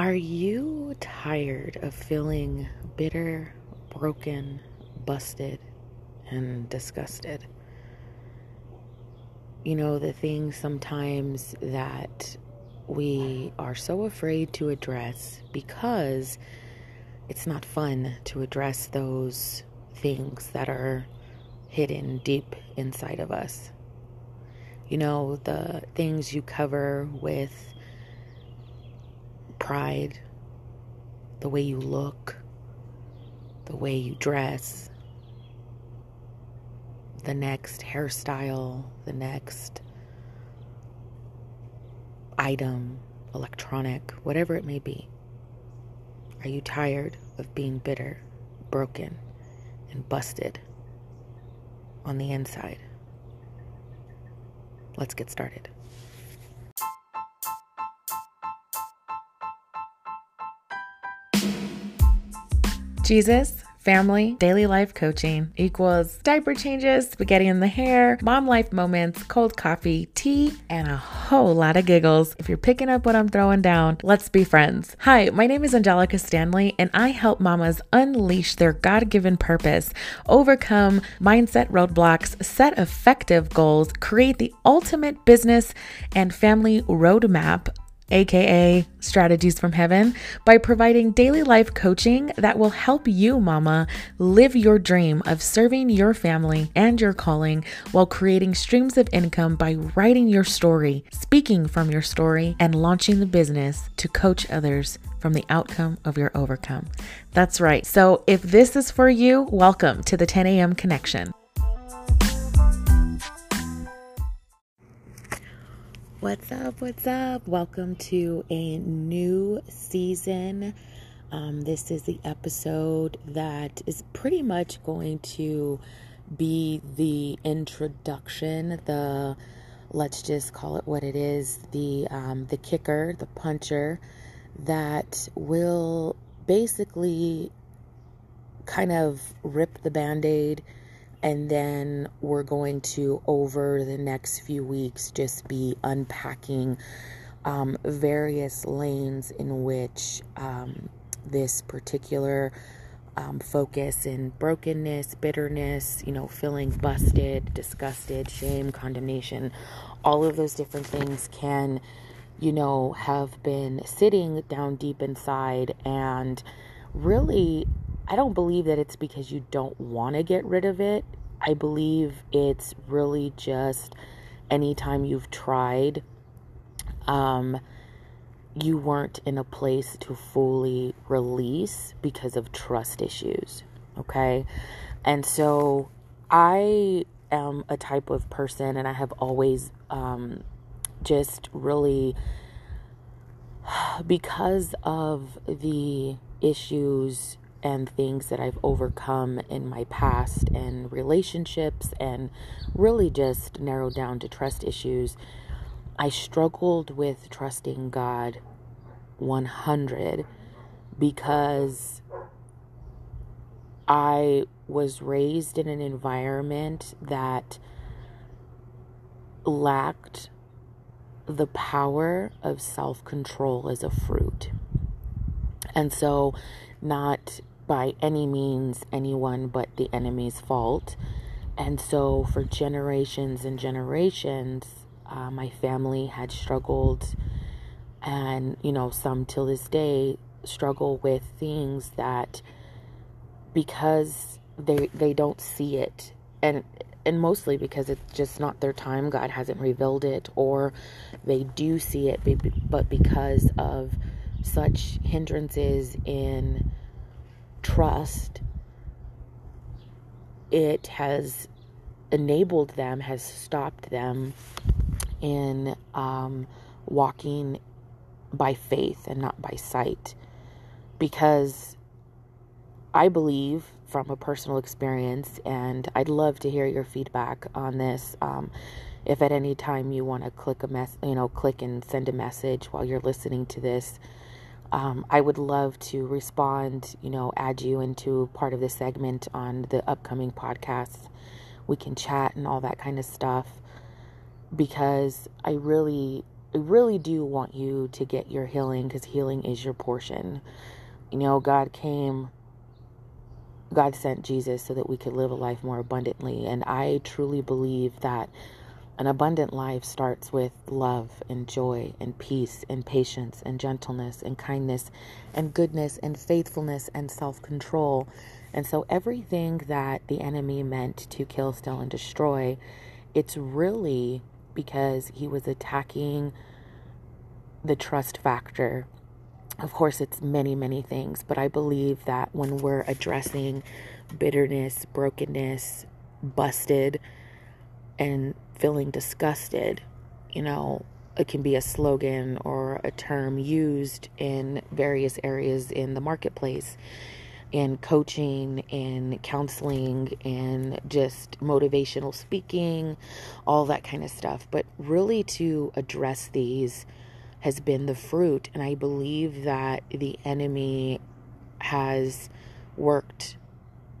Are you tired of feeling bitter, broken, busted, and disgusted? You know, the things sometimes that we are so afraid to address because it's not fun to address those things that are hidden deep inside of us. You know, the things you cover with pride, the way you look, the way you dress, the next hairstyle, the next item, electronic, whatever it may be. Are you tired of being bitter, broken, and busted on the inside? Let's get started. Jesus, family, daily life coaching equals diaper changes, spaghetti in the hair, mom life moments, cold coffee, tea, and a whole lot of giggles. If you're picking up what I'm throwing down, let's be friends. Hi, my name is Angelica Stanley, and I help mamas unleash their God given purpose, overcome mindset roadblocks, set effective goals, create the ultimate business and family roadmap aka Strategies from Heaven, by providing daily life coaching that will help you, mama, live your dream of serving your family and your calling while creating streams of income by writing your story, speaking from your story, and launching the business to coach others from the outcome of your overcome. That's right. So if this is for you, welcome to the 10 a.m. connection. What's up? What's up? Welcome to a new season. Um, this is the episode that is pretty much going to be the introduction, the let's just call it what it is, the um, the kicker, the puncher that will basically kind of rip the band-aid and then we're going to, over the next few weeks, just be unpacking um, various lanes in which um, this particular um, focus in brokenness, bitterness, you know, feeling busted, disgusted, shame, condemnation, all of those different things can, you know, have been sitting down deep inside. And really, I don't believe that it's because you don't want to get rid of it. I believe it's really just anytime you've tried, um, you weren't in a place to fully release because of trust issues. Okay. And so I am a type of person, and I have always um, just really, because of the issues and things that I've overcome in my past and relationships and really just narrowed down to trust issues, I struggled with trusting God 100 because I was raised in an environment that lacked the power of self control as a fruit. And so, not by any means anyone but the enemy's fault. And so, for generations and generations, uh, my family had struggled, and you know, some till this day struggle with things that because they they don't see it, and and mostly because it's just not their time. God hasn't revealed it, or they do see it, but because of such hindrances in trust, it has enabled them, has stopped them in um, walking by faith and not by sight. Because I believe from a personal experience, and I'd love to hear your feedback on this. Um, if at any time you want to click a mess, you know, click and send a message while you're listening to this, um, I would love to respond, you know, add you into part of the segment on the upcoming podcasts. We can chat and all that kind of stuff because I really I really do want you to get your healing because healing is your portion. You know, God came, God sent Jesus so that we could live a life more abundantly. And I truly believe that an abundant life starts with love and joy and peace and patience and gentleness and kindness and goodness and faithfulness and self control. And so, everything that the enemy meant to kill, steal, and destroy, it's really because he was attacking the trust factor. Of course, it's many, many things, but I believe that when we're addressing bitterness, brokenness, busted, and feeling disgusted, you know, it can be a slogan or a term used in various areas in the marketplace in coaching and counseling and just motivational speaking, all that kind of stuff. But really, to address these has been the fruit. And I believe that the enemy has worked,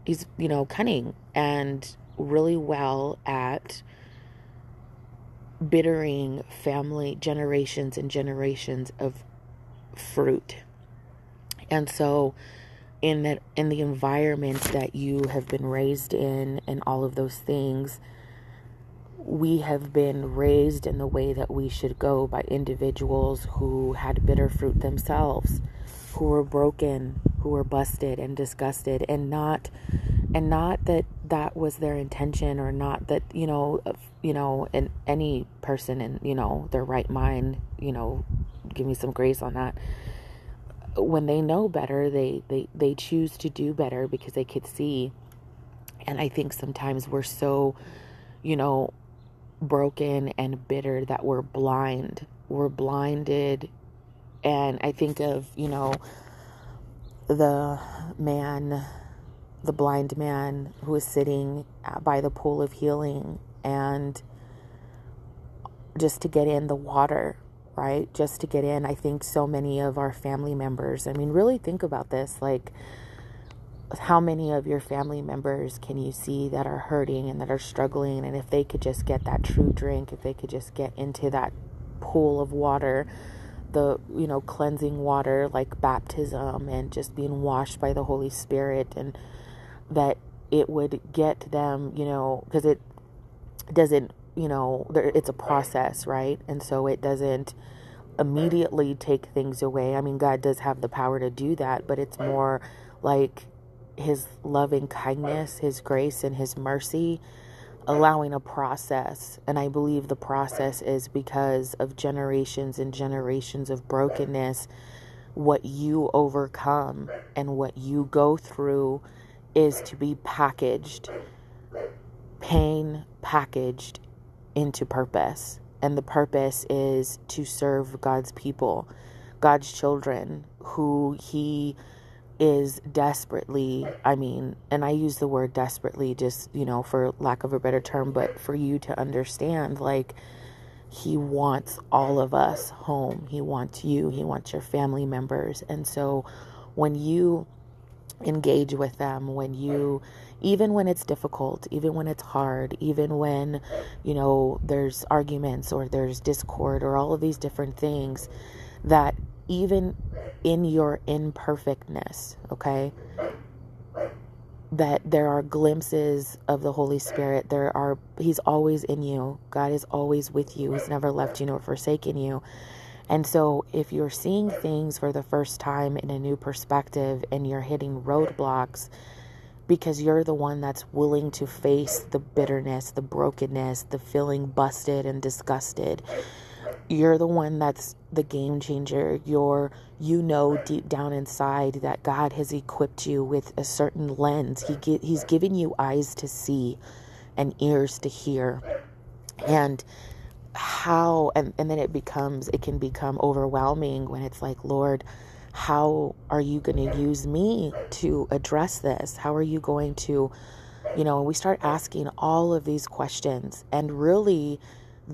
he's, you know, cunning and really well at bittering family generations and generations of fruit. And so in that in the environment that you have been raised in and all of those things we have been raised in the way that we should go by individuals who had bitter fruit themselves who were broken who were busted and disgusted and not and not that that was their intention or not that you know you know and any person in you know their right mind you know give me some grace on that. When they know better they they they choose to do better because they could see. And i think sometimes we're so you know broken and bitter that we're blind. We're blinded and i think of you know the man the blind man who is sitting by the pool of healing and just to get in the water, right? Just to get in. I think so many of our family members, I mean, really think about this. Like, how many of your family members can you see that are hurting and that are struggling? And if they could just get that true drink, if they could just get into that pool of water, the, you know, cleansing water like baptism and just being washed by the Holy Spirit and, that it would get them, you know, because it doesn't, you know, there, it's a process, right? And so it doesn't immediately take things away. I mean, God does have the power to do that, but it's more like His loving kindness, His grace, and His mercy allowing a process. And I believe the process is because of generations and generations of brokenness. What you overcome and what you go through is to be packaged, pain packaged into purpose. And the purpose is to serve God's people, God's children, who He is desperately, I mean, and I use the word desperately just, you know, for lack of a better term, but for you to understand, like, He wants all of us home. He wants you, He wants your family members. And so when you engage with them when you even when it's difficult even when it's hard even when you know there's arguments or there's discord or all of these different things that even in your imperfectness okay? That there are glimpses of the holy spirit. There are he's always in you. God is always with you. He's never left you nor forsaken you. And so, if you're seeing things for the first time in a new perspective and you're hitting roadblocks because you're the one that's willing to face the bitterness, the brokenness, the feeling busted and disgusted, you're the one that's the game changer. You're, you know, deep down inside that God has equipped you with a certain lens. He He's given you eyes to see and ears to hear. And how and, and then it becomes it can become overwhelming when it's like lord how are you going to use me to address this how are you going to you know we start asking all of these questions and really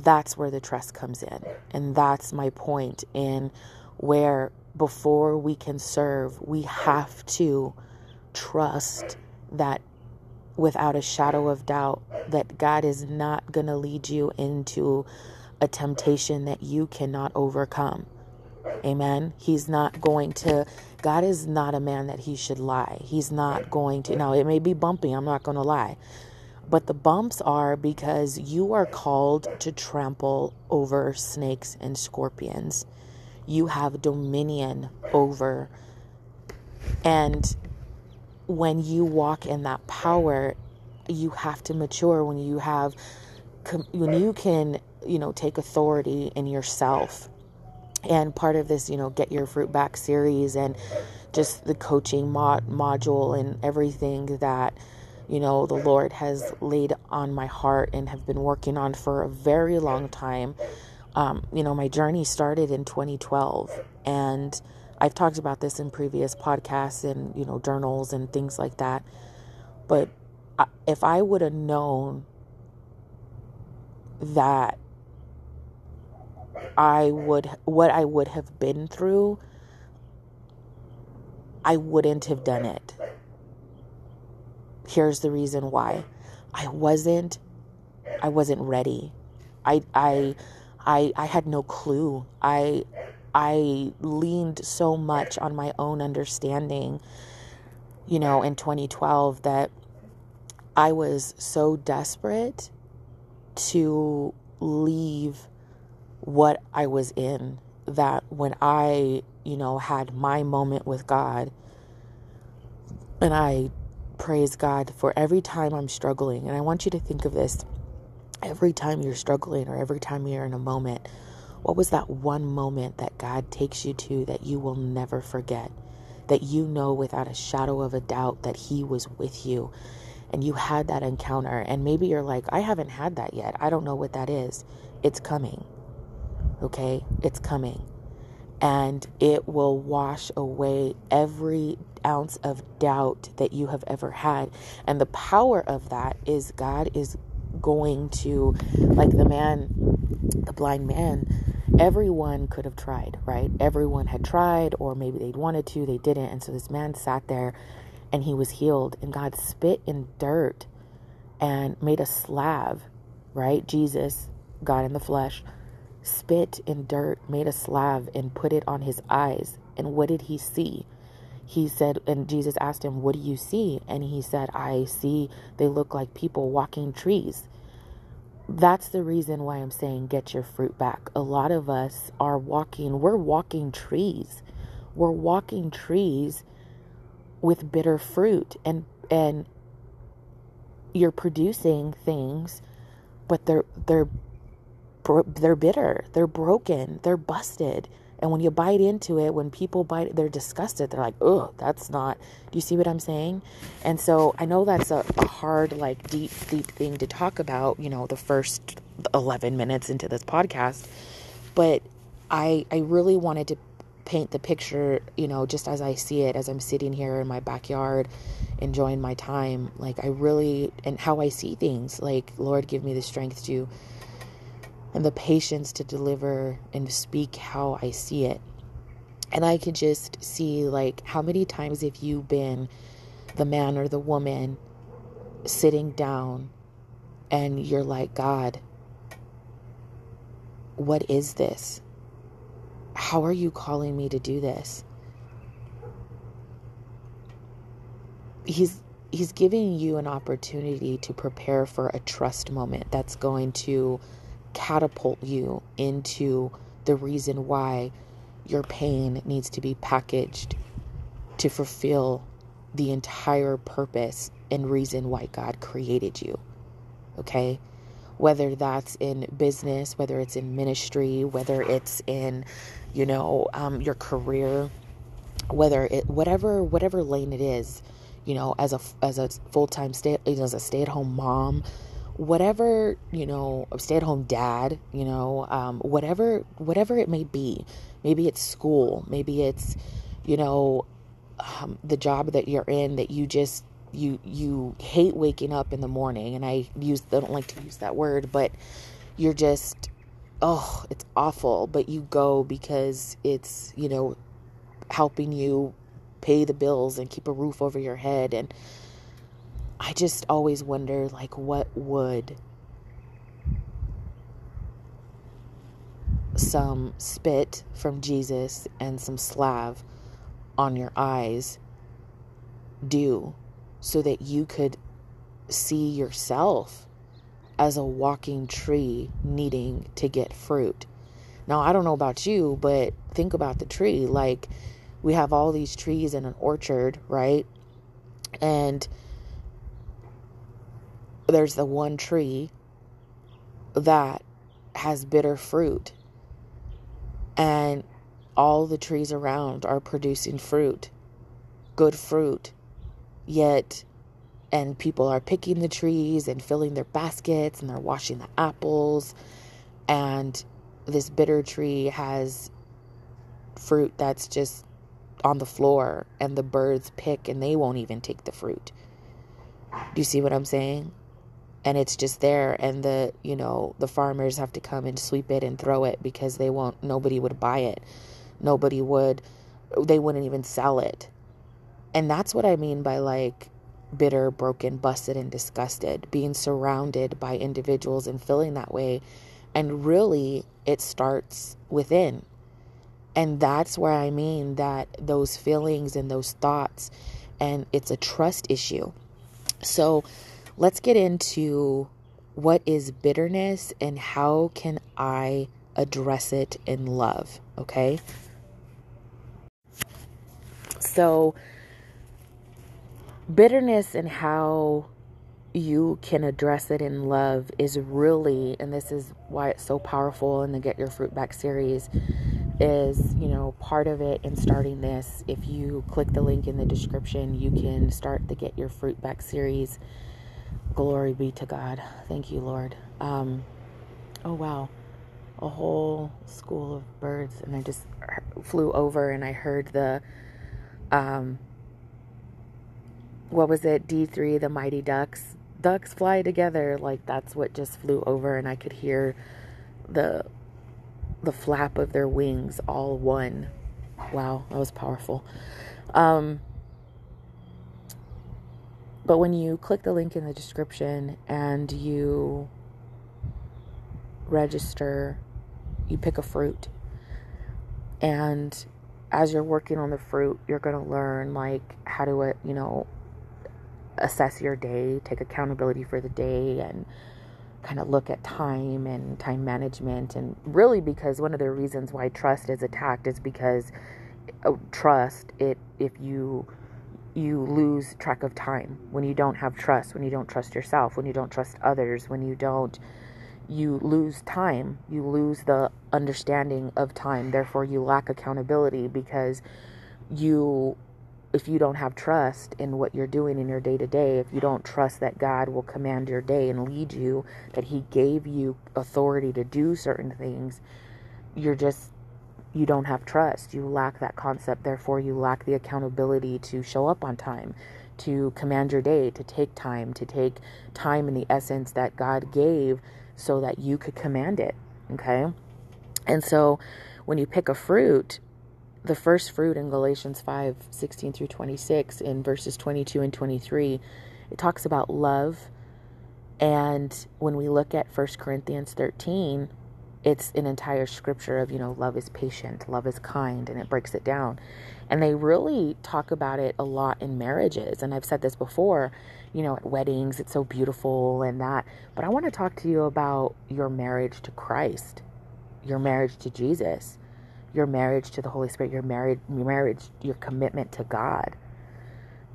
that's where the trust comes in and that's my point in where before we can serve we have to trust that without a shadow of doubt that God is not going to lead you into a temptation that you cannot overcome. Amen. He's not going to, God is not a man that he should lie. He's not going to, now it may be bumpy, I'm not going to lie. But the bumps are because you are called to trample over snakes and scorpions. You have dominion over. And when you walk in that power, you have to mature when you have when you can, you know, take authority in yourself. And part of this, you know, get your fruit back series and just the coaching mod- module and everything that you know the Lord has laid on my heart and have been working on for a very long time. Um, you know, my journey started in 2012 and I've talked about this in previous podcasts and, you know, journals and things like that. But if I would have known that I would, what I would have been through, I wouldn't have done it. Here's the reason why. I wasn't, I wasn't ready. I, I, I, I had no clue. I, I leaned so much on my own understanding, you know, in 2012 that I was so desperate to leave what I was in that when I, you know, had my moment with God, and I praise God for every time I'm struggling, and I want you to think of this every time you're struggling or every time you're in a moment what was that one moment that God takes you to that you will never forget? That you know without a shadow of a doubt that He was with you and you had that encounter. And maybe you're like, I haven't had that yet. I don't know what that is. It's coming. Okay? It's coming. And it will wash away every ounce of doubt that you have ever had. And the power of that is God is going to, like the man, the blind man, everyone could have tried, right? Everyone had tried, or maybe they'd wanted to, they didn't. And so this man sat there and he was healed, and God spit in dirt and made a slab, right? Jesus, God in the flesh, spit in dirt, made a slab, and put it on his eyes. And what did he see? He said, and Jesus asked him, What do you see? And he said, I see they look like people walking trees that's the reason why I'm saying get your fruit back. A lot of us are walking, we're walking trees. We're walking trees with bitter fruit and and you're producing things but they're they're they're bitter. They're broken. They're busted. And when you bite into it, when people bite, they're disgusted. They're like, "Oh, that's not." Do you see what I'm saying? And so I know that's a, a hard, like, deep, deep thing to talk about. You know, the first 11 minutes into this podcast, but I I really wanted to paint the picture. You know, just as I see it, as I'm sitting here in my backyard, enjoying my time. Like I really, and how I see things. Like, Lord, give me the strength to and the patience to deliver and speak how I see it. And I can just see, like, how many times have you been the man or the woman sitting down and you're like, God, what is this? How are you calling me to do this? He's he's giving you an opportunity to prepare for a trust moment that's going to catapult you into the reason why your pain needs to be packaged to fulfill the entire purpose and reason why God created you. Okay? Whether that's in business, whether it's in ministry, whether it's in, you know, um, your career, whether it, whatever, whatever lane it is, you know, as a, as a full time stay, as a stay at home mom, whatever you know stay-at-home dad you know um, whatever whatever it may be maybe it's school maybe it's you know um, the job that you're in that you just you you hate waking up in the morning and i use I don't like to use that word but you're just oh it's awful. But you go because it's you know helping you pay the bills and keep a roof over your head and I just always wonder like what would some spit from Jesus and some slav on your eyes do so that you could see yourself as a walking tree needing to get fruit. Now, I don't know about you, but think about the tree. Like, we have all these trees in an orchard, right? And there's the one tree that has bitter fruit and all the trees around are producing fruit, good fruit. Yet, and people are picking the trees and filling their baskets and they're washing the apples. And this bitter tree has fruit that's just on the floor, and the birds pick and they won't even take the fruit. Do you see what I'm saying? And it's just there and the you know the farmers have to come and sweep it and throw it because they won't nobody would buy it. Nobody would they wouldn't even sell it. And that's what i mean by like bitter broken busted and disgusted being surrounded by individuals and feeling that way. And really it starts within. And that's where i mean that those feelings and those thoughts and it's a trust issue. So let's get into what is bitterness and how can I address it in love, okay? So, bitterness and how you can address it in love is really, and this is why it's so powerful in the Get Your Fruit Back series, is, you know, part of it in starting this. If you click the link in the description, you can start the Get Your Fruit Back series Glory be to God. Thank you, Lord. Um, oh, wow. A whole school of birds. And I just flew over and I heard the, um, what was it? D3, the Mighty Ducks. Ducks fly together. Like that's what just flew over. And I could hear the, the flap of their wings all one. Wow, that was powerful. Um, but when you click the link in the description and you register, you pick a fruit. And as you're working on the fruit, you're going to learn like how to, uh, you know, assess your day, take accountability for the day and kind of look at time and time management and really because one of the reasons why trust is attacked is because uh, trust it if you you lose track of time when you don't have trust, when you don't trust yourself, when you don't trust others, when you don't, you lose time, you lose the understanding of time. Therefore, you lack accountability because you, if you don't have trust in what you're doing in your day to day, if you don't trust that God will command your day and lead you, that He gave you authority to do certain things, you're just you don't have trust. You lack that concept. Therefore, you lack the accountability to show up on time, to command your day, to take time, to take time in the essence that God gave so that you could command it. Okay? And so when you pick a fruit, the first fruit in Galatians 5 16 through 26, in verses 22 and 23, it talks about love. And when we look at 1 Corinthians 13, it's an entire scripture of, you know, love is patient, love is kind, and it breaks it down. And they really talk about it a lot in marriages. And I've said this before, you know, at weddings, it's so beautiful and that. But I want to talk to you about your marriage to Christ, your marriage to Jesus, your marriage to the Holy Spirit, your marriage, your marriage, your commitment to God.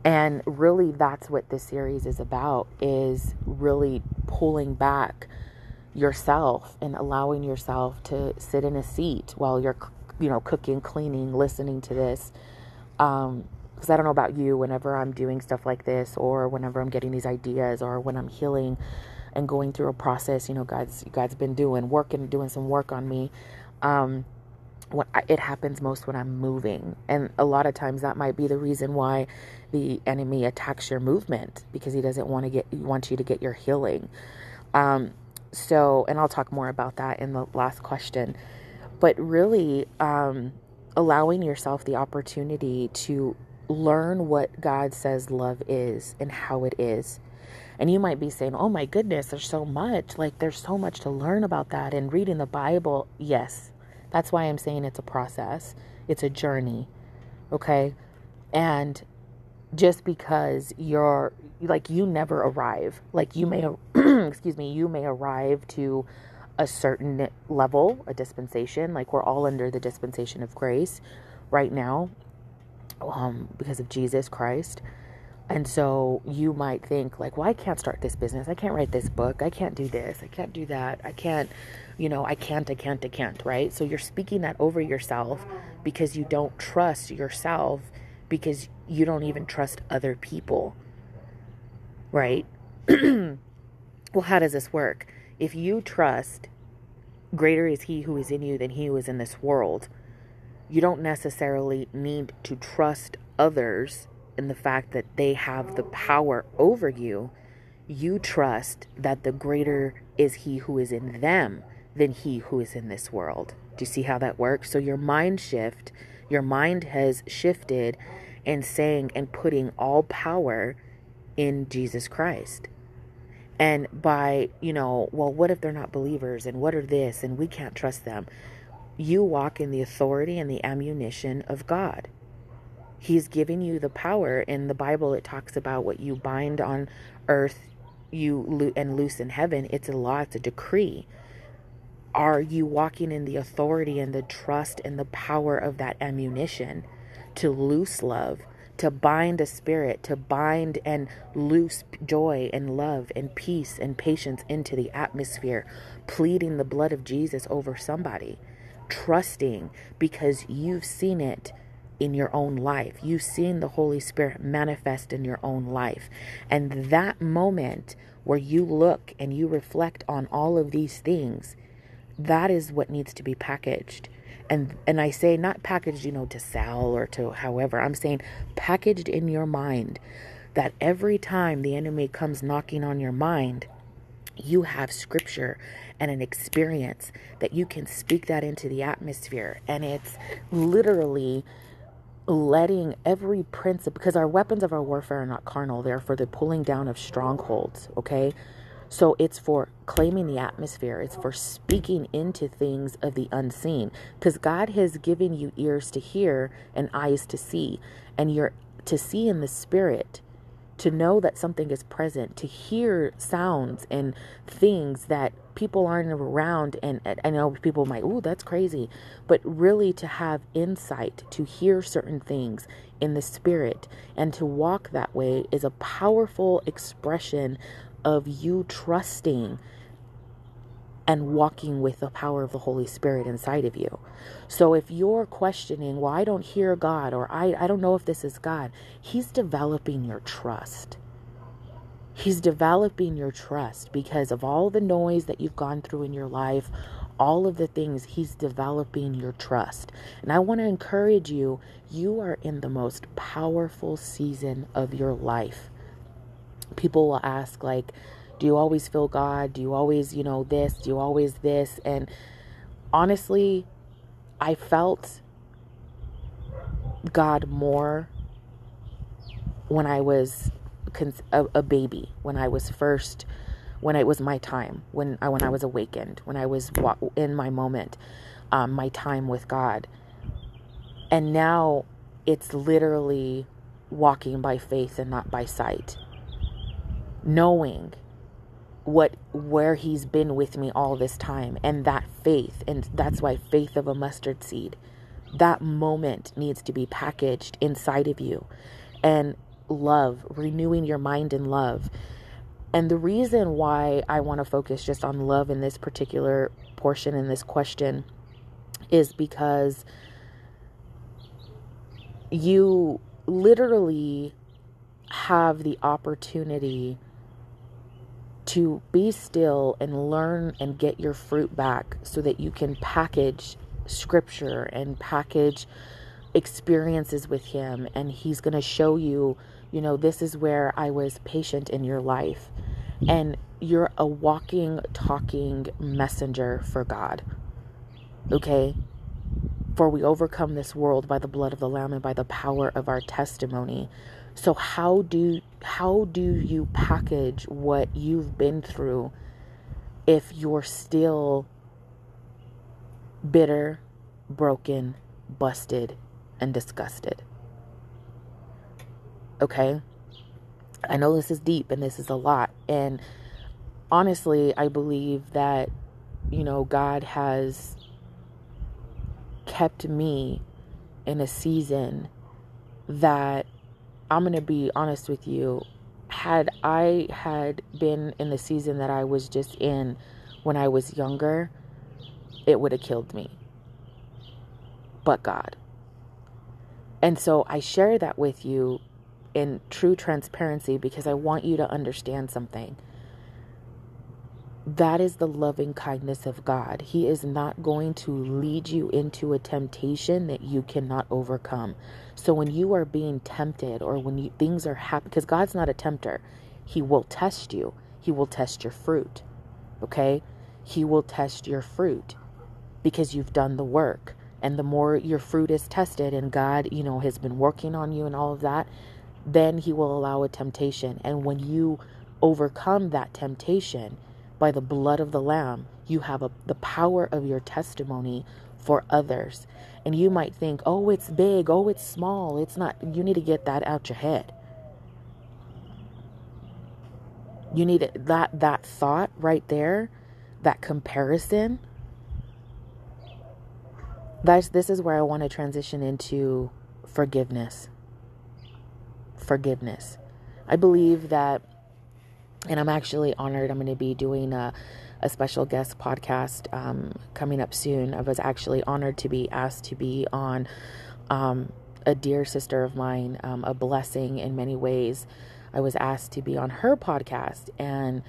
And really that's what this series is about is really pulling back yourself and allowing yourself to sit in a seat while you're you know cooking cleaning listening to this. Um because i don't know about you whenever i'm doing stuff like this or whenever i'm getting these ideas or when i'm healing and going through a process you know god's god's been doing working doing some work on me um what it happens most when i'm moving. And a lot of times that might be the reason why the enemy attacks your movement because he doesn't want to get want you to get your healing. Um so, and I'll talk more about that in the last question, but really um, allowing yourself the opportunity to learn what God says love is and how it is. And you might be saying, oh my goodness, there's so much. Like, there's so much to learn about that. And reading the Bible, yes, That's why I'm saying it's a process, it's a journey. Okay. And just because you're like, you never arrive, like, you may, excuse me, you may arrive to a certain level, a dispensation. Like, we're all under the dispensation of grace right now um, because of Jesus Christ. And so you might think, like, well, I can't start this business. I can't write this book. I can't do this. I can't do that. I can't, you know, I can't, I can't, I can't, right? So you're speaking that over yourself because you don't trust yourself because you don't even trust other people, right? well, how does this work? If you trust, greater is he who is in you than he who is in this world, you don't necessarily need to trust others in the fact that they have the power over you, you trust that the greater is He who is in them than He who is in this world. Do you see how that works? So your mind shift, your mind has shifted and saying and putting all power in Jesus Christ. And by, you know, well, what if they're not believers and what are this and we can't trust them? You walk in the authority and the ammunition of God. He's giving you the power. In the Bible, it talks about what you bind on earth, you lo- and loose in heaven. It's a law. It's a decree. Are you walking in the authority and the trust and the power of that ammunition to loose love, to bind a spirit, to bind and loose joy and love and peace and patience into the atmosphere, pleading the blood of Jesus over somebody, trusting because you've seen it in your own life. You've seen the Holy Spirit manifest in your own life. And that moment where you look and you reflect on all of these things, that is what needs to be packaged. And and I say not packaged, you know, to sell or to however. I'm saying packaged in your mind that every time the enemy comes knocking on your mind, you have scripture and an experience that you can speak that into the atmosphere. And it's literally letting every principle, because our weapons of our warfare are not carnal, they're for the pulling down of strongholds, okay? So it's for claiming the atmosphere, it's for speaking into things of the unseen, because God has given you ears to hear and eyes to see, and you're to see in the spirit to know that something is present, to hear sounds and things that people aren't around. And, I know people might, oh, that's crazy. But really to have insight, to hear certain things in the spirit, and to walk that way is a powerful expression of you trusting and walking with the power of the Holy Spirit inside of you. So if you're questioning, well, I don't hear God, or I, I don't know if this is God, He's developing your trust. He's developing your trust because of all the noise that you've gone through in your life, all of the things, He's developing your trust. And I want to encourage you, you are in the most powerful season of your life. People will ask, like, do you always feel God? Do you always, you know, this? Do you always this? And honestly, I felt God more when I was a, a, baby, when I was first, when it was my time, when I when I was awakened, when I was in my moment, um, my time with God. And now it's literally walking by faith and not by sight, knowing what where he's been with me all this time and that faith and that's why faith of a mustard seed that moment needs to be packaged inside of you. And love renewing your mind in love. And the reason why I want to focus just on love in this particular portion in this question is because you literally have the opportunity to be still and learn and get your fruit back so that you can package scripture and package experiences with him. And he's going to show you you know this is where I was patient in your life. And you're a walking talking messenger for God okay? For we overcome this world by the blood of the lamb and by the power of our testimony so how do how do you package what you've been through if you're still bitter, broken, busted, and disgusted. Okay? I know this is deep and this is a lot. And honestly, I believe that, you know, God has kept me in a season that I'm going to be honest with you. Had I had been in the season that I was just in when I was younger, it would have killed me. But God. And so I share that with you in true transparency because I want you to understand something. That is the loving kindness of God. He is not going to lead you into a temptation that you cannot overcome. So when you are being tempted or when you, things are happening, because God's not a tempter, He will test you. He will test your fruit. Okay? He will test your fruit because you've done the work. And the more your fruit is tested and God, you know, has been working on you and all of that, then He will allow a temptation. And when you overcome that temptation by the blood of the Lamb, you have a, the power of your testimony for others. And you might think, oh, it's big, oh, it's small. It's not, you need to get that out your head. You need it, that that thought right there, that comparison. That's this is where I want to transition into forgiveness forgiveness. I believe that, and I'm actually honored, I'm going to be doing a, a special guest podcast um, coming up soon. I was actually honored to be asked to be on um, a dear sister of mine, um, a blessing in many ways. I was asked to be on her podcast, and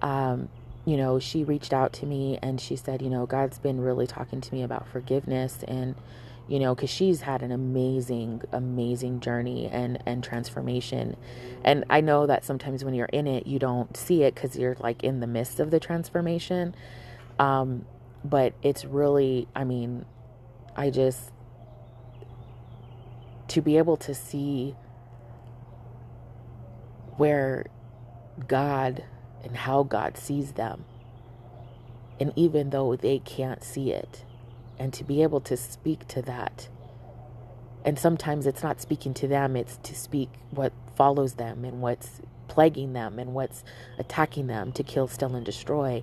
um, you know, she reached out to me and she said, you know, God's been really talking to me about forgiveness and you know because she's had an amazing amazing journey and and transformation. And i know that sometimes when you're in it you don't see it because you're like in the midst of the transformation. Um but it's really i mean i just to be able to see where god and how god sees them and even though they can't see it and to be able to speak to that. And sometimes it's not speaking to them, it's to speak what follows them and what's plaguing them and what's attacking them to kill, steal, and destroy.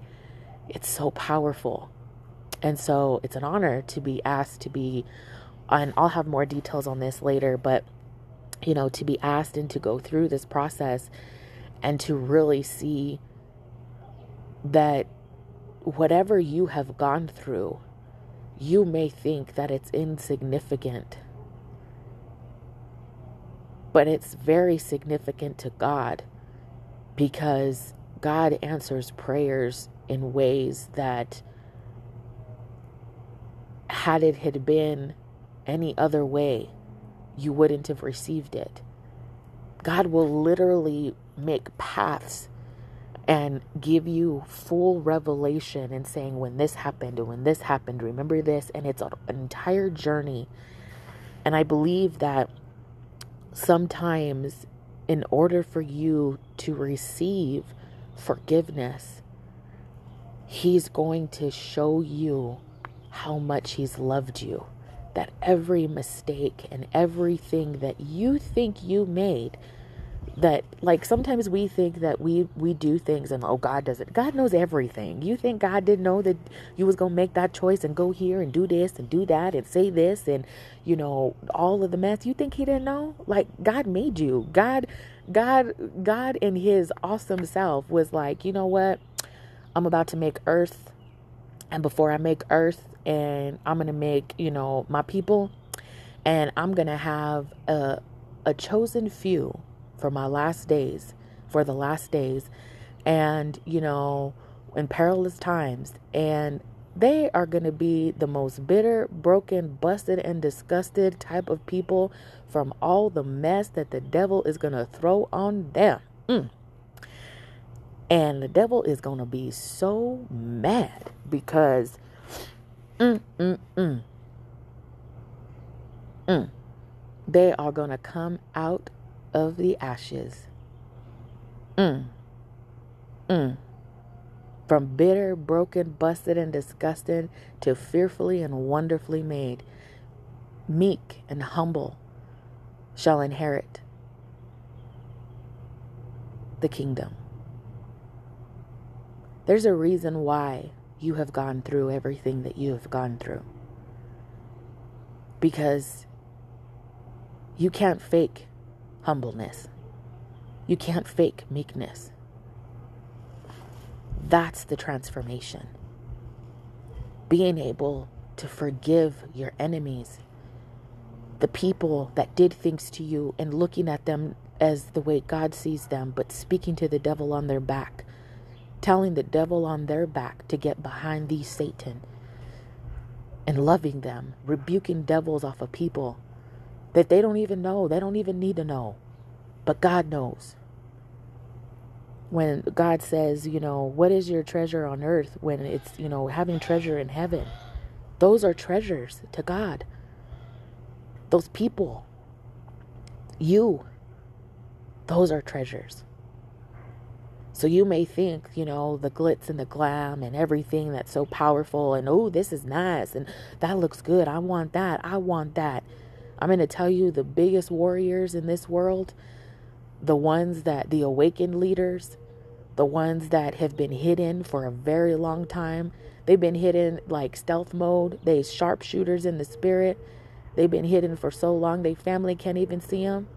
It's so powerful. And so it's an honor to be asked to be, and I'll have more details on this later, but you know, to be asked and to go through this process and to really see that whatever you have gone through you may think that it's insignificant, but it's very significant to God because God answers prayers in ways that, had it had been any other way, you wouldn't have received it. God will literally make paths and give you full revelation and saying when this happened and when this happened remember this and it's an entire journey. And i believe that sometimes in order for you to receive forgiveness he's going to show you how much he's loved you that every mistake and everything that you think you made that like sometimes we think that we we do things and oh god does it god knows everything. You think god didn't know that you was gonna make that choice and go here and do this and do that and say this and you know all of the mess. You think he didn't know? Like god made you. God god god in his awesome self was like you know what? I'm about to make earth and before i make earth and i'm gonna make you know my people and i'm gonna have a a chosen few for my last days, for the last days, and, you know, in perilous times. And they are going to be the most bitter, broken, busted, and disgusted type of people from all the mess that the devil is going to throw on them. Mm. And the devil is going to be so mad because, mm, mm, mm, mm, they are going to come out of the ashes. Mm. Mm. From bitter, broken, busted, and disgusted to fearfully and wonderfully made, meek and humble shall inherit the kingdom. There's a reason why you have gone through everything that you have gone through. Because you can't fake humbleness. You can't fake meekness. That's the transformation. Being able to forgive your enemies, the people that did things to you, and looking at them as the way God sees them, but speaking to the devil on their back, telling the devil on their back to get behind thee, Satan, and loving them, rebuking devils off of people that they don't even know, they don't even need to know, but God knows when God says, you know, what is your treasure on earth when it's, you know, having treasure in heaven? Those are treasures to God. Those people, you, those are treasures. So you may think, you know, the glitz and the glam and everything that's so powerful and oh, this is nice and that looks good. I want that. I want that. I'm going to tell you the biggest warriors in this world, the ones that the awakened leaders, the ones that have been hidden for a very long time. They've been hidden like stealth mode. They sharpshooters in the spirit. They've been hidden for so long, their family can't even see them.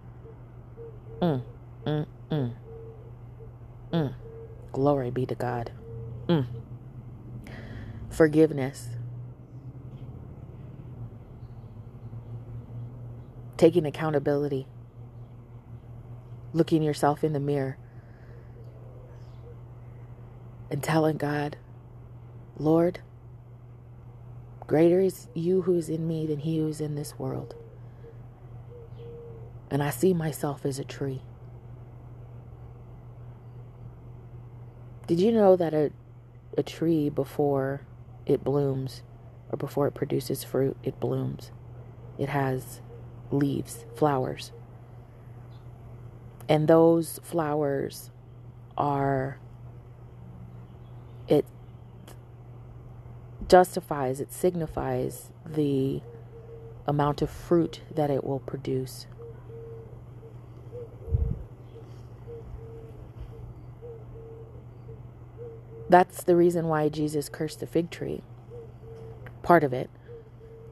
Mm, mm, mm. Mm. Glory be to God. Mm. Forgiveness. Taking accountability. Looking yourself in the mirror and telling God, Lord, greater is you who is in me than he who is in this world. And I see myself as a tree. Did you know that a, a tree, before it blooms or before it produces fruit, it blooms? It has leaves, flowers. And those flowers are it justifies, it signifies the amount of fruit that it will produce. That's the reason why Jesus cursed the fig tree. Part of it.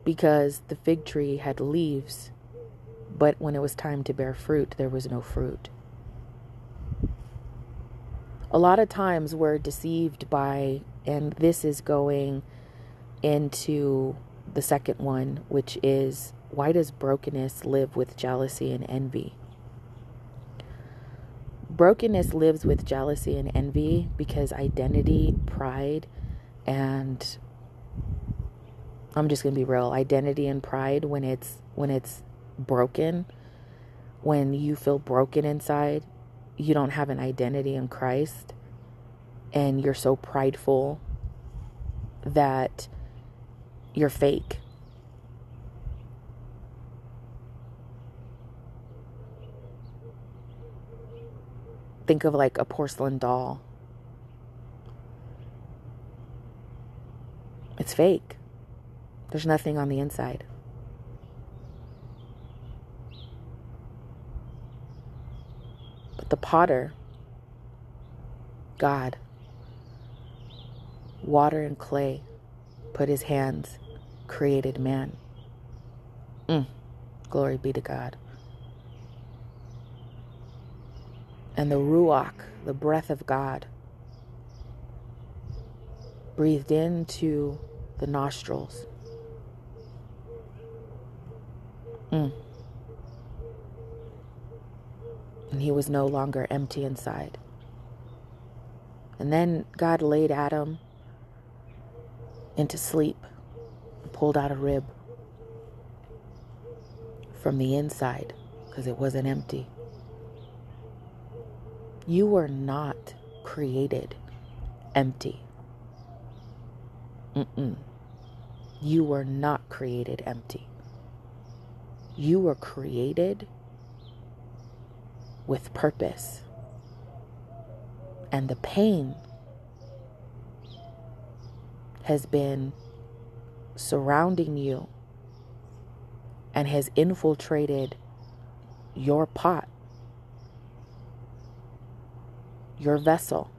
Because the fig tree had leaves, but when it was time to bear fruit, there was no fruit a lot of times we're deceived by, and this is going into the second one, which is why does brokenness live with jealousy and envy? Brokenness lives with jealousy and envy because identity, pride, and I'm just going to be real, identity and pride when it's when it's broken, when you feel broken inside, you don't have an identity in Christ and you're so prideful that you're fake. Think of like a porcelain doll. It's fake. There's nothing on the inside. The potter, God, water and clay, put his hands, created man. Mm, glory be to God. And the Ruach, the breath of God, breathed into the nostrils. Mm. And he was no longer empty inside. And then God laid Adam into sleep, and pulled out a rib from the inside because it wasn't empty. You were not created empty. Mm-mm. You were not created empty. You were created with purpose. And the pain has been surrounding you and has infiltrated your pot, your vessel,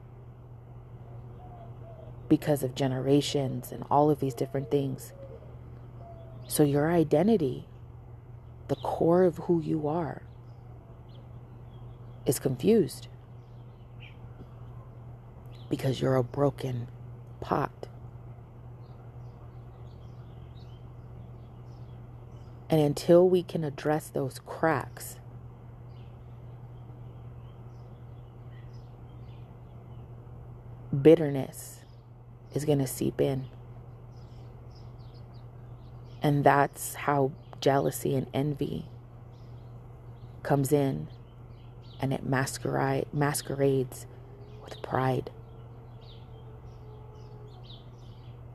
because of generations and all of these different things. So, your identity, the core of who you are, is confused because you're a broken pot. And until we can address those cracks, bitterness is going to seep in. And that's how jealousy and envy comes in and it masquerade, masquerades with pride.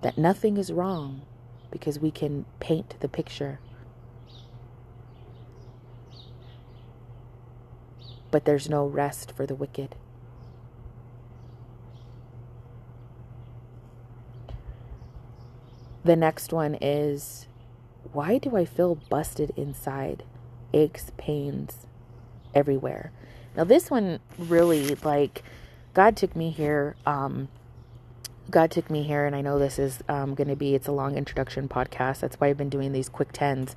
That nothing is wrong because we can paint the picture. But there's no rest for the wicked. The next one is why do I feel busted inside? Aches, pains everywhere. Now, this one really, like, God took me here. Um, God took me here, and I know this is um, going to be, it's a long introduction podcast. That's why I've been doing these quick tens.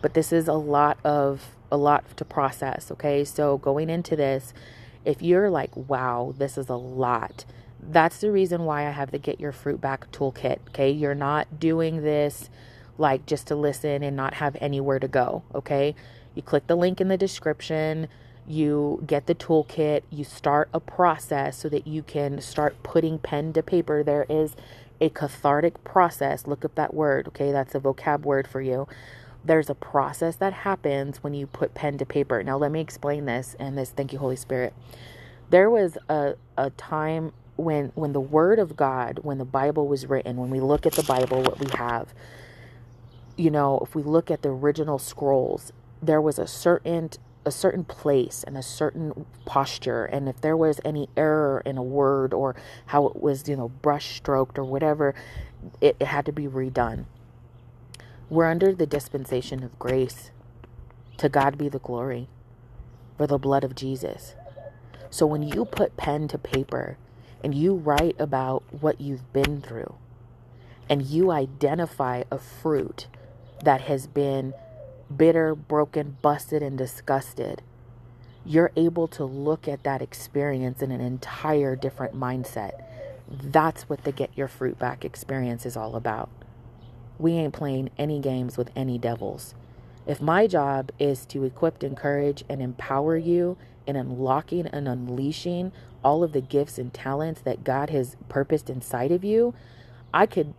But this is a lot of, a lot to process, okay? So going into this, if you're like, wow, this is a lot, that's the reason why I have the Get Your Fruit Back toolkit. Okay. You're not doing this like just to listen and not have anywhere to go. Okay. You click the link in the description, you get the toolkit, you start a process so that you can start putting pen to paper. There is a cathartic process. Look up that word. Okay. That's a vocab word for you. There's a process that happens when you put pen to paper. Now, let me explain this and this. Thank you, Holy Spirit. There was a, a time when when the word of God, when the Bible was written, when we look at the Bible, what we have, you know, if we look at the original scrolls, there was a certain a certain place and a certain posture and if there was any error in a word or how it was you know brush stroked or whatever it, it had to be redone. We're under the dispensation of grace. To god be the glory for the blood of jesus. So when you put pen to paper and you write about what you've been through and you identify a fruit that has been bitter, broken, busted, and disgusted, you're able to look at that experience in an entire different mindset. That's what the Get Your Fruit Back experience is all about. We ain't playing any games with any devils. If my job is to equip, encourage, and empower you in unlocking and unleashing all of the gifts and talents that God has purposed inside of you, I could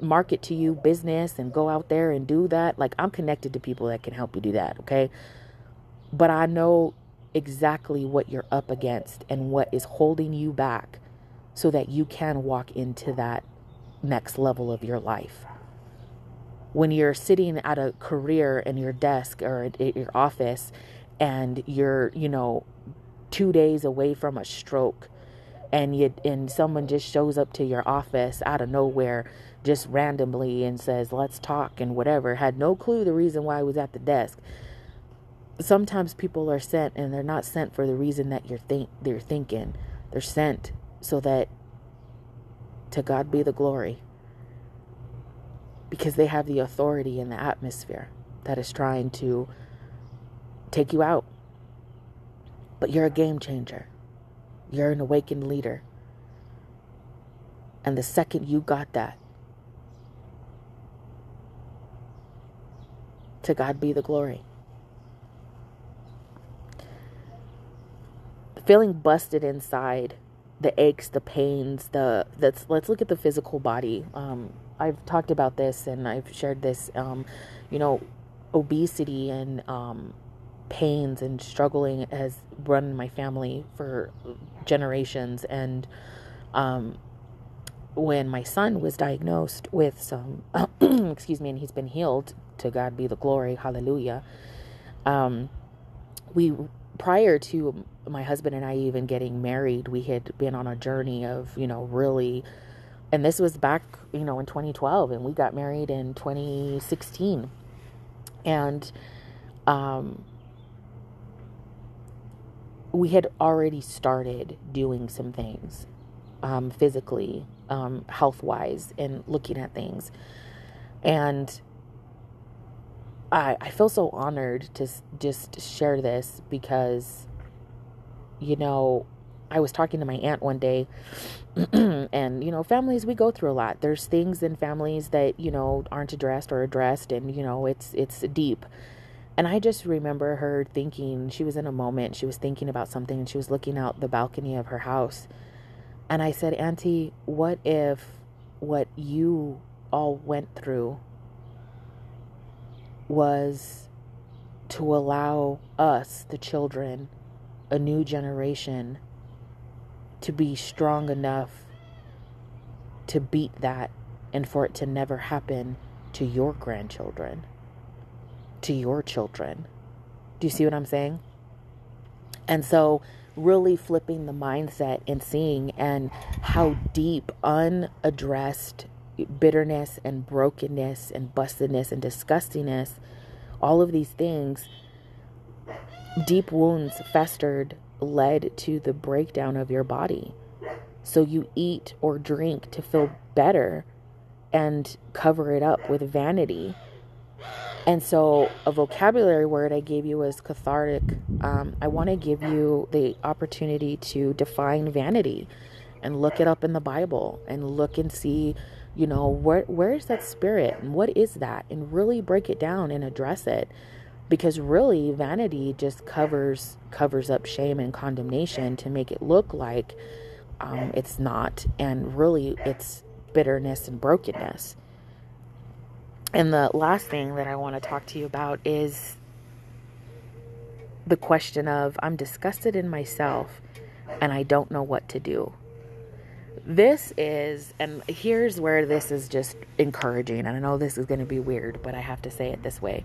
market to you business and go out there and do that. Like I'm connected to people that can help you do that, okay? But I know exactly what you're up against and what is holding you back so that you can walk into that next level of your life. When you're sitting at a career in your desk or at your office and you're, you know, two days away from a stroke and you and someone just shows up to your office out of nowhere just randomly and says let's talk and whatever had no clue the reason why I was at the desk sometimes people are sent and they're not sent for the reason that you're think they're thinking they're sent so that to God be the glory because they have the authority in the atmosphere that is trying to take you out but you're a game changer. You're an awakened leader. And the second you got that, to God be the glory. Feeling busted inside, the aches, the pains, the that's let's look at the physical body. Um, I've talked about this and I've shared this. Um, you know, obesity and um, pains and struggling has run my family for generations. And um, when my son was diagnosed with some, excuse me, and he's been healed, to God be the glory, hallelujah. Um, we prior to my husband and I even getting married, we had been on a journey of, you know, really And this was back, you know, in 2012, and we got married in 2016. And um, we had already started doing some things um, physically, um, health wise, and looking at things. And I, I feel so honored to just share this because, you know, I was talking to my aunt one day, and you know, families we go through a lot. There's things in families that you know aren't addressed or addressed, and you know, it's it's deep. And I just remember her thinking she was in a moment. She was thinking about something, and she was looking out the balcony of her house. And I said, Auntie, what if what you all went through was to allow us, the children, a new generation, to be strong enough to beat that and for it to never happen to your grandchildren, to your children. Do you see what I'm saying? And so, really flipping the mindset and seeing and how deep unaddressed bitterness and brokenness and bustedness and disgustingness, all of these things, deep wounds festered, led to the breakdown of your body. So you eat or drink to feel better and cover it up with vanity. And so, a vocabulary word I gave you was cathartic. Um, I want to give you the opportunity to define vanity and look it up in the Bible and look and see you know where where is that spirit and what is that? And really break it down and address it. Because really vanity just covers covers up shame and condemnation to make it look like um, it's not. And really it's bitterness and brokenness. And the last thing that i want to talk to you about is the question of i'm disgusted in myself and i don't know what to do this is, and here's where this is just encouraging. And I know this is going to be weird, but I have to say it this way.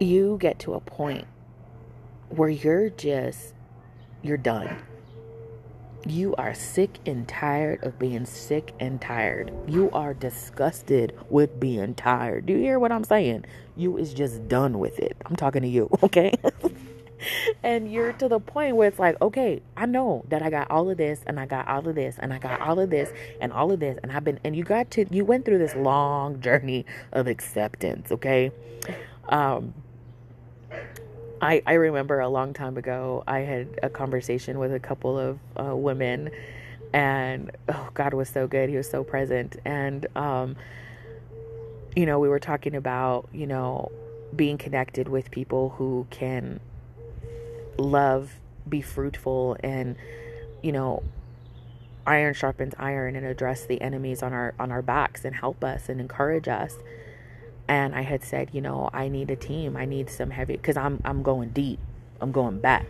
You get to a point where you're just, you're done. You are sick and tired of being sick and tired. You are disgusted with being tired. Do you hear what I'm saying? You is just done with it. I'm talking to you, okay? and you're to the point where it's like, okay, I know that I got all of this and I got all of this and I got all of this and all of this and I've been and you got to you went through this long journey of acceptance, okay? Um I I remember a long time ago I had a conversation with a couple of uh, women and oh God was so good. He was so present and um you know, we were talking about, you know, being connected with people who can love, be fruitful, and you know, iron sharpens iron and address the enemies on our on our backs and help us and encourage us. And I had said, you know, I need a team. I need some heavy because I'm I'm going deep. I'm going back.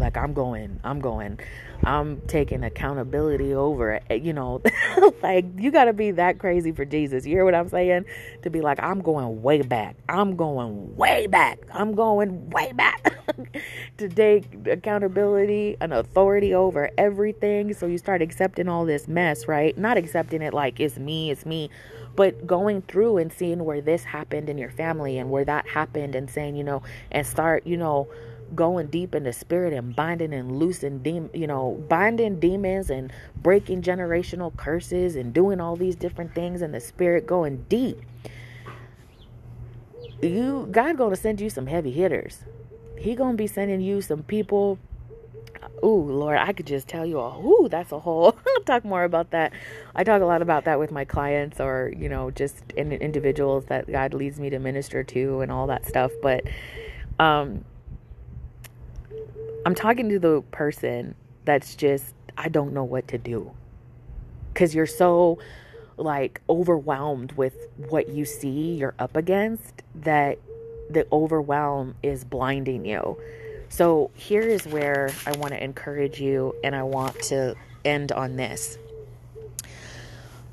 Like I'm going, I'm going, I'm taking accountability over it. Eh, you know, like you got to be that crazy for Jesus. You hear what I'm saying? To be like, I'm going way back. I'm going way back. I'm going way back to take accountability and authority over everything. So you start accepting all this mess, right? Not accepting it like it's me, it's me, but going through and seeing where this happened in your family and where that happened and saying, you know, and start, you know, going deep in the spirit and binding and loosing dem- you know binding demons and breaking generational curses and doing all these different things in the spirit going deep you god gonna send you some heavy hitters he gonna be sending you some people Ooh, Lord, I could just tell you a ooh, that's a whole I'll talk more about that. I talk a lot about that with my clients or, you know, just in individuals that God leads me to minister to and all that stuff. But um I'm talking to the person that's just, I don't know what to do. Because you're so like overwhelmed with what you see you're up against that the overwhelm is blinding you. So here is where I want to encourage you and I want to end on this.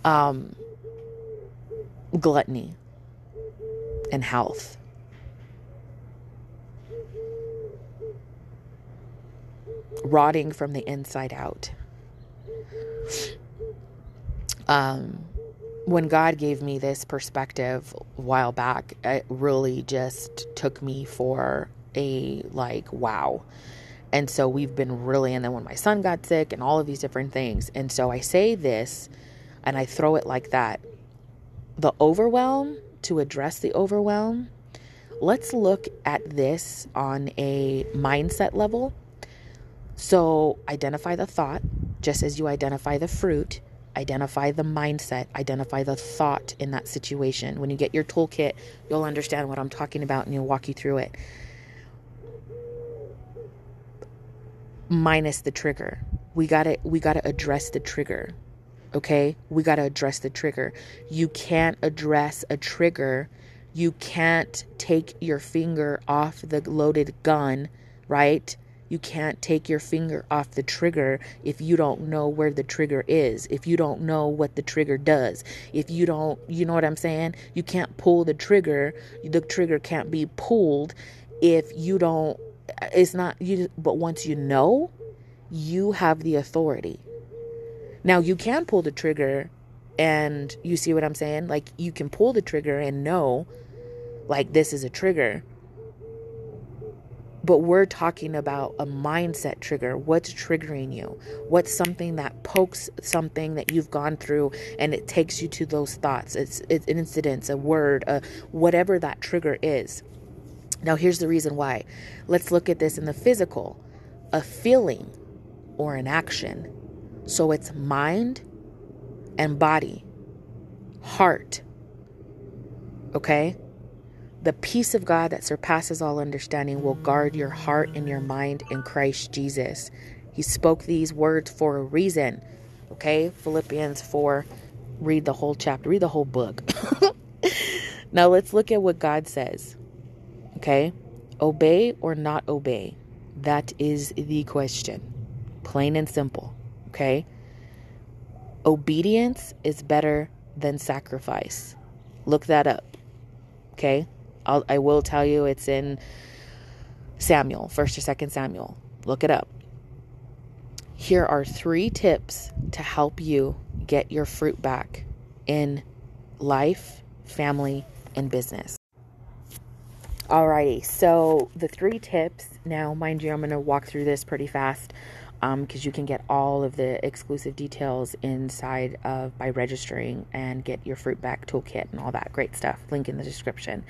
Um, gluttony and health. Rotting from the inside out. um, when God gave me this perspective a while back, it really just took me for a like, wow. And so we've been really, and then when my son got sick and all of these different things. And so I say this and I throw it like that the overwhelm, to address the overwhelm, let's look at this on a mindset level. So identify the thought, just as you identify the fruit, identify the mindset, identify the thought in that situation. When you get your toolkit, you'll understand what I'm talking about and you'll walk you through it. Minus the trigger. We got to we got to address the trigger. Okay? We got to address the trigger. You can't address a trigger. You can't take your finger off the loaded gun, right? You can't take your finger off the trigger if you don't know where the trigger is, if you don't know what the trigger does. If you don't, you know what I'm saying? You can't pull the trigger. The trigger can't be pulled if you don't, it's not, you, but once you know, you have the authority. Now, you can pull the trigger and you see what I'm saying? Like, you can pull the trigger and know, like, this is a trigger but we're talking about a mindset trigger. What's triggering you? What's something that pokes something that you've gone through and it takes you to those thoughts? It's, it's an incident, a word, a, whatever that trigger is. Now, here's the reason why. Let's look at this in the physical a feeling or an action. So it's mind and body, heart. Okay? The peace of God that surpasses all understanding will guard your heart and your mind in Christ Jesus. He spoke these words for a reason. Okay? Philippians 4. Read the whole chapter, read the whole book. now let's look at what God says. Okay? Obey or not obey? That is the question. Plain and simple. Okay? Obedience is better than sacrifice. Look that up. Okay? I'll, I will tell you it's in Samuel, 1st or 2nd Samuel. Look it up. Here are three tips to help you get your fruit back in life, family, and business. Alrighty, so the three tips. Now, mind you, I'm going to walk through this pretty fast because um, you can get all of the exclusive details inside of by registering and get your fruit back toolkit and all that great stuff. Link in the description.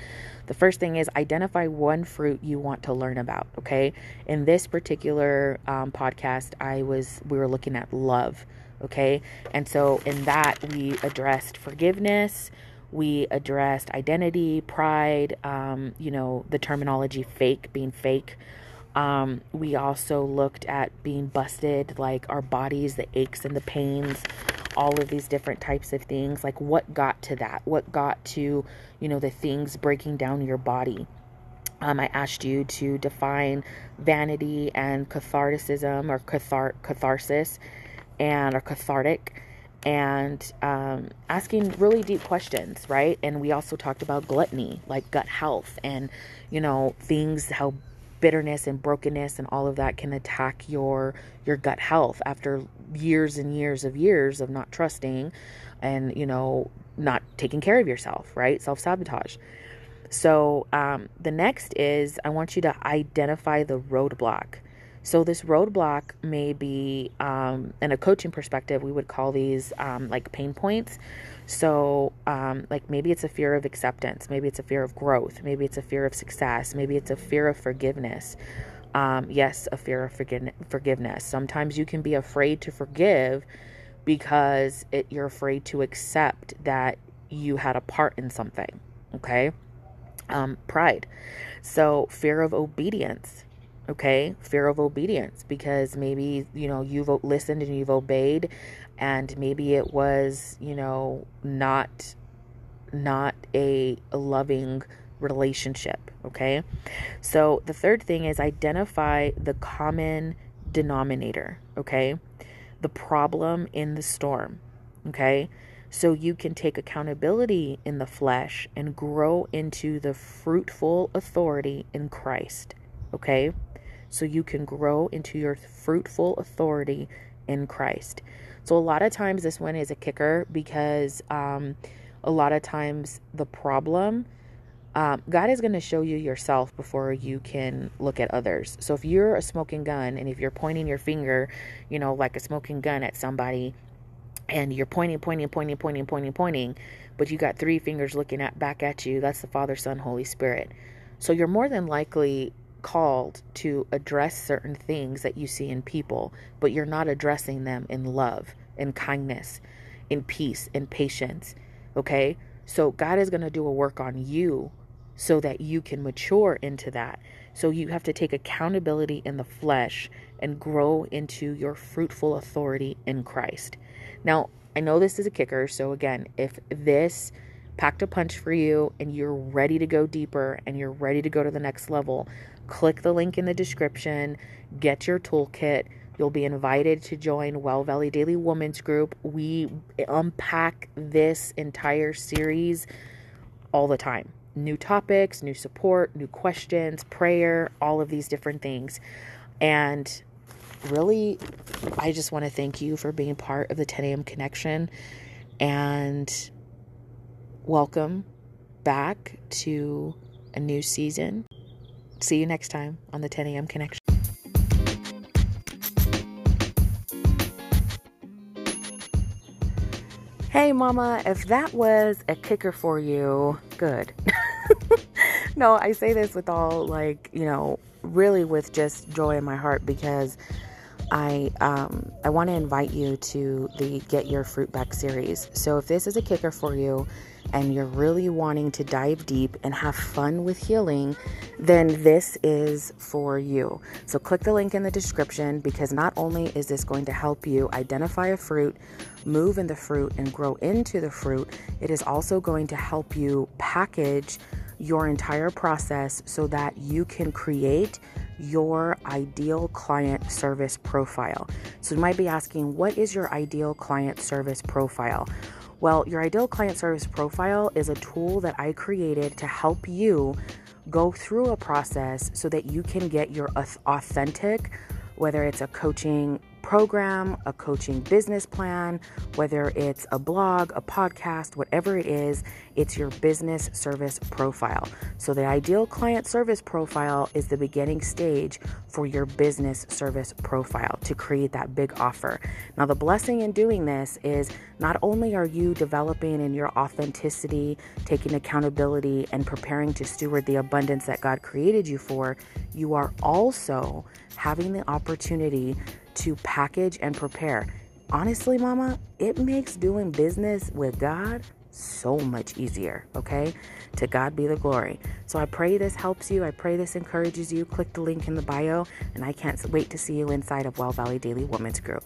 The first thing is identify one fruit you want to learn about okay? In this particular um, podcast i was we were looking at love okay? And so in that we addressed forgiveness we addressed identity pride um, you know the terminology fake being fake um, we also looked at being busted, like our bodies, the aches and the pains, all of these different types of things. Like what got to that? What got to, you know, the things breaking down your body? Um, I asked you to define vanity and catharticism or cathar- catharsis and or cathartic and um, asking really deep questions, right? And we also talked about gluttony, like gut health and, you know, things, how bitterness and brokenness and all of that can attack your your gut health after years and years of years of not trusting and you know not taking care of yourself right? Self-sabotage. So um, the next is i want you to identify the roadblock so this roadblock may be um, in a coaching perspective we would call these um, like pain points so, um, like maybe it's a fear of acceptance, maybe it's a fear of growth, maybe it's a fear of success, maybe it's a fear of forgiveness. Um, yes, a fear of forgiveness. Sometimes you can be afraid to forgive because it, you're afraid to accept that you had a part in something. Okay. Um, pride. So, fear of obedience okay fear of obedience because maybe you know you've listened and you've obeyed and maybe it was you know not not a, a loving relationship okay? So the third thing is identify the common denominator okay? The problem in the storm okay? So you can take accountability in the flesh and grow into the fruitful authority in Christ okay so you can grow into your fruitful authority in Christ. So, a lot of times, this one is a kicker because um, a lot of times the problem, um, God is going to show you yourself before you can look at others. So, if you're a smoking gun and if you're pointing your finger, you know, like a smoking gun at somebody, and you're pointing, pointing, pointing, pointing, pointing, pointing, but you got three fingers looking at back at you, that's the Father, Son, Holy Spirit. So you're more than likely called to address certain things that you see in people, but you're not addressing them in love, in kindness, in peace, in patience. Okay? So God is going to do a work on you so that you can mature into that. So you have to take accountability in the flesh and grow into your fruitful authority in Christ. Now, I know this is a kicker. So again, if this packed a punch for you and you're ready to go deeper and you're ready to go to the next level, click the link in the description, get your toolkit. You'll be invited to join Well Valley Daily Women's Group. We unpack this entire series all the time. New topics, new support, new questions, prayer, all of these different things. And really, I just want to thank you for being part of the 10 a.m. connection and welcome back to a new season. See you next time on the 10 a.m. connection. Hey, Mama, if that was a kicker for you, good. no, I say this with all, like, you know, really with just joy in my heart because I um, I want to invite you to the Get Your Fruit Back series. So if this is a kicker for you and you're really wanting to dive deep and have fun with healing, then this is for you. So click the link in the description because not only is this going to help you identify a fruit, move in the fruit and grow into the fruit, it is also going to help you package your entire process so that you can create your ideal client service profile. So you might be asking, what is your ideal client service profile? Well, your ideal client service profile is a tool that I created to help you go through a process so that you can get your authentic, whether it's a coaching program, a coaching business plan, whether it's a blog, a podcast, whatever it is, it's your business service profile. So, the ideal client service profile is the beginning stage for your business service profile to create that big offer. Now, the blessing in doing this is not only are you developing in your authenticity, taking accountability, and preparing to steward the abundance that God created you for, you are also having the opportunity to package and prepare. Honestly, mama, it makes doing business with God so much easier, okay? To God be the glory. So I pray this helps you. I pray this encourages you. Click the link in the bio, and I can't wait to see you inside of Well Valley Daily Women's Group.